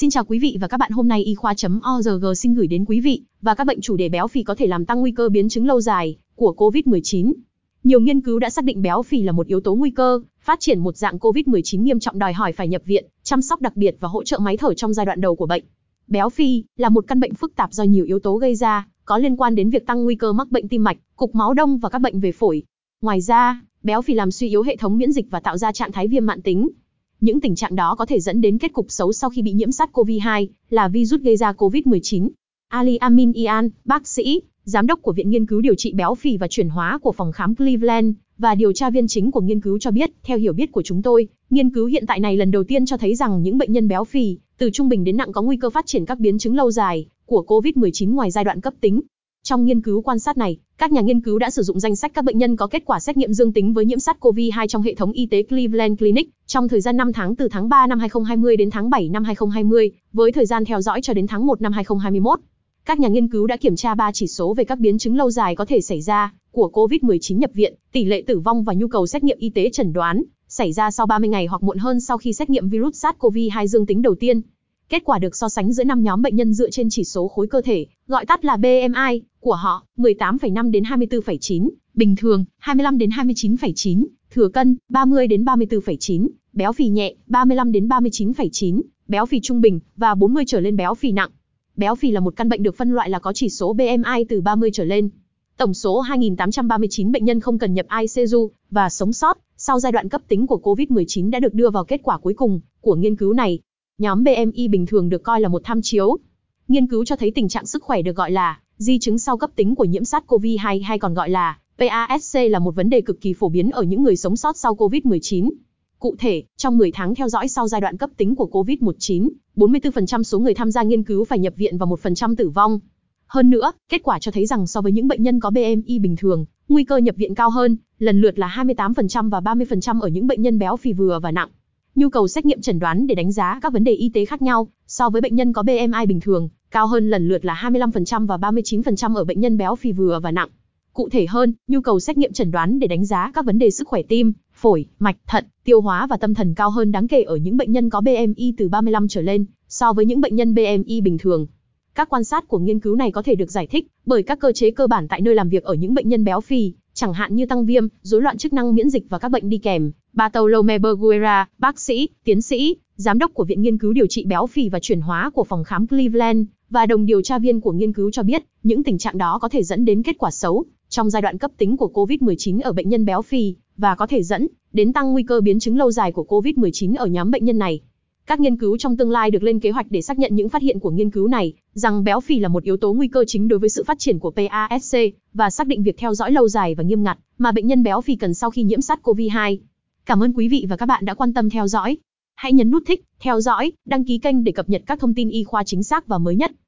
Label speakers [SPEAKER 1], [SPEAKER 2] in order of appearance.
[SPEAKER 1] Xin chào quý vị và các bạn hôm nay y khoa.org xin gửi đến quý vị và các bệnh chủ đề béo phì có thể làm tăng nguy cơ biến chứng lâu dài của COVID-19. Nhiều nghiên cứu đã xác định béo phì là một yếu tố nguy cơ, phát triển một dạng COVID-19 nghiêm trọng đòi hỏi phải nhập viện, chăm sóc đặc biệt và hỗ trợ máy thở trong giai đoạn đầu của bệnh. Béo phì là một căn bệnh phức tạp do nhiều yếu tố gây ra, có liên quan đến việc tăng nguy cơ mắc bệnh tim mạch, cục máu đông và các bệnh về phổi. Ngoài ra, béo phì làm suy yếu hệ thống miễn dịch và tạo ra trạng thái viêm mãn tính, những tình trạng đó có thể dẫn đến kết cục xấu sau khi bị nhiễm SARS-CoV-2, là virus gây ra COVID-19. Ali Amin Ian, bác sĩ, giám đốc của Viện Nghiên cứu Điều trị béo phì và chuyển hóa của phòng khám Cleveland, và điều tra viên chính của nghiên cứu cho biết, theo hiểu biết của chúng tôi, nghiên cứu hiện tại này lần đầu tiên cho thấy rằng những bệnh nhân béo phì, từ trung bình đến nặng có nguy cơ phát triển các biến chứng lâu dài của COVID-19 ngoài giai đoạn cấp tính. Trong nghiên cứu quan sát này, các nhà nghiên cứu đã sử dụng danh sách các bệnh nhân có kết quả xét nghiệm dương tính với nhiễm SARS-CoV-2 trong hệ thống y tế Cleveland Clinic trong thời gian 5 tháng từ tháng 3 năm 2020 đến tháng 7 năm 2020, với thời gian theo dõi cho đến tháng 1 năm 2021. Các nhà nghiên cứu đã kiểm tra 3 chỉ số về các biến chứng lâu dài có thể xảy ra của COVID-19 nhập viện, tỷ lệ tử vong và nhu cầu xét nghiệm y tế chẩn đoán, xảy ra sau 30 ngày hoặc muộn hơn sau khi xét nghiệm virus SARS-CoV-2 dương tính đầu tiên. Kết quả được so sánh giữa 5 nhóm bệnh nhân dựa trên chỉ số khối cơ thể, gọi tắt là BMI, của họ, 18,5 đến 24,9, bình thường, 25 đến 29,9, thừa cân, 30 đến 34,9, béo phì nhẹ, 35 đến 39,9, béo phì trung bình, và 40 trở lên béo phì nặng. Béo phì là một căn bệnh được phân loại là có chỉ số BMI từ 30 trở lên. Tổng số 2.839 bệnh nhân không cần nhập ICU và sống sót sau giai đoạn cấp tính của COVID-19 đã được đưa vào kết quả cuối cùng của nghiên cứu này. Nhóm BMI bình thường được coi là một tham chiếu. Nghiên cứu cho thấy tình trạng sức khỏe được gọi là di chứng sau cấp tính của nhiễm SARS-CoV-2 hay còn gọi là PASC là một vấn đề cực kỳ phổ biến ở những người sống sót sau COVID-19. Cụ thể, trong 10 tháng theo dõi sau giai đoạn cấp tính của COVID-19, 44% số người tham gia nghiên cứu phải nhập viện và 1% tử vong. Hơn nữa, kết quả cho thấy rằng so với những bệnh nhân có BMI bình thường, nguy cơ nhập viện cao hơn, lần lượt là 28% và 30% ở những bệnh nhân béo phì vừa và nặng nhu cầu xét nghiệm chẩn đoán để đánh giá các vấn đề y tế khác nhau so với bệnh nhân có BMI bình thường, cao hơn lần lượt là 25% và 39% ở bệnh nhân béo phì vừa và nặng. Cụ thể hơn, nhu cầu xét nghiệm chẩn đoán để đánh giá các vấn đề sức khỏe tim, phổi, mạch, thận, tiêu hóa và tâm thần cao hơn đáng kể ở những bệnh nhân có BMI từ 35 trở lên so với những bệnh nhân BMI bình thường. Các quan sát của nghiên cứu này có thể được giải thích bởi các cơ chế cơ bản tại nơi làm việc ở những bệnh nhân béo phì, chẳng hạn như tăng viêm, rối loạn chức năng miễn dịch và các bệnh đi kèm. Bartolome Berguera, bác sĩ, tiến sĩ, giám đốc của Viện Nghiên cứu Điều trị béo phì và chuyển hóa của phòng khám Cleveland, và đồng điều tra viên của nghiên cứu cho biết, những tình trạng đó có thể dẫn đến kết quả xấu trong giai đoạn cấp tính của COVID-19 ở bệnh nhân béo phì, và có thể dẫn đến tăng nguy cơ biến chứng lâu dài của COVID-19 ở nhóm bệnh nhân này. Các nghiên cứu trong tương lai được lên kế hoạch để xác nhận những phát hiện của nghiên cứu này, rằng béo phì là một yếu tố nguy cơ chính đối với sự phát triển của PASC, và xác định việc theo dõi lâu dài và nghiêm ngặt mà bệnh nhân béo phì cần sau khi nhiễm SARS-CoV-2. Cảm ơn quý vị và các bạn đã quan tâm theo dõi. Hãy nhấn nút thích, theo dõi, đăng ký kênh để cập nhật các thông tin y khoa chính xác và mới nhất.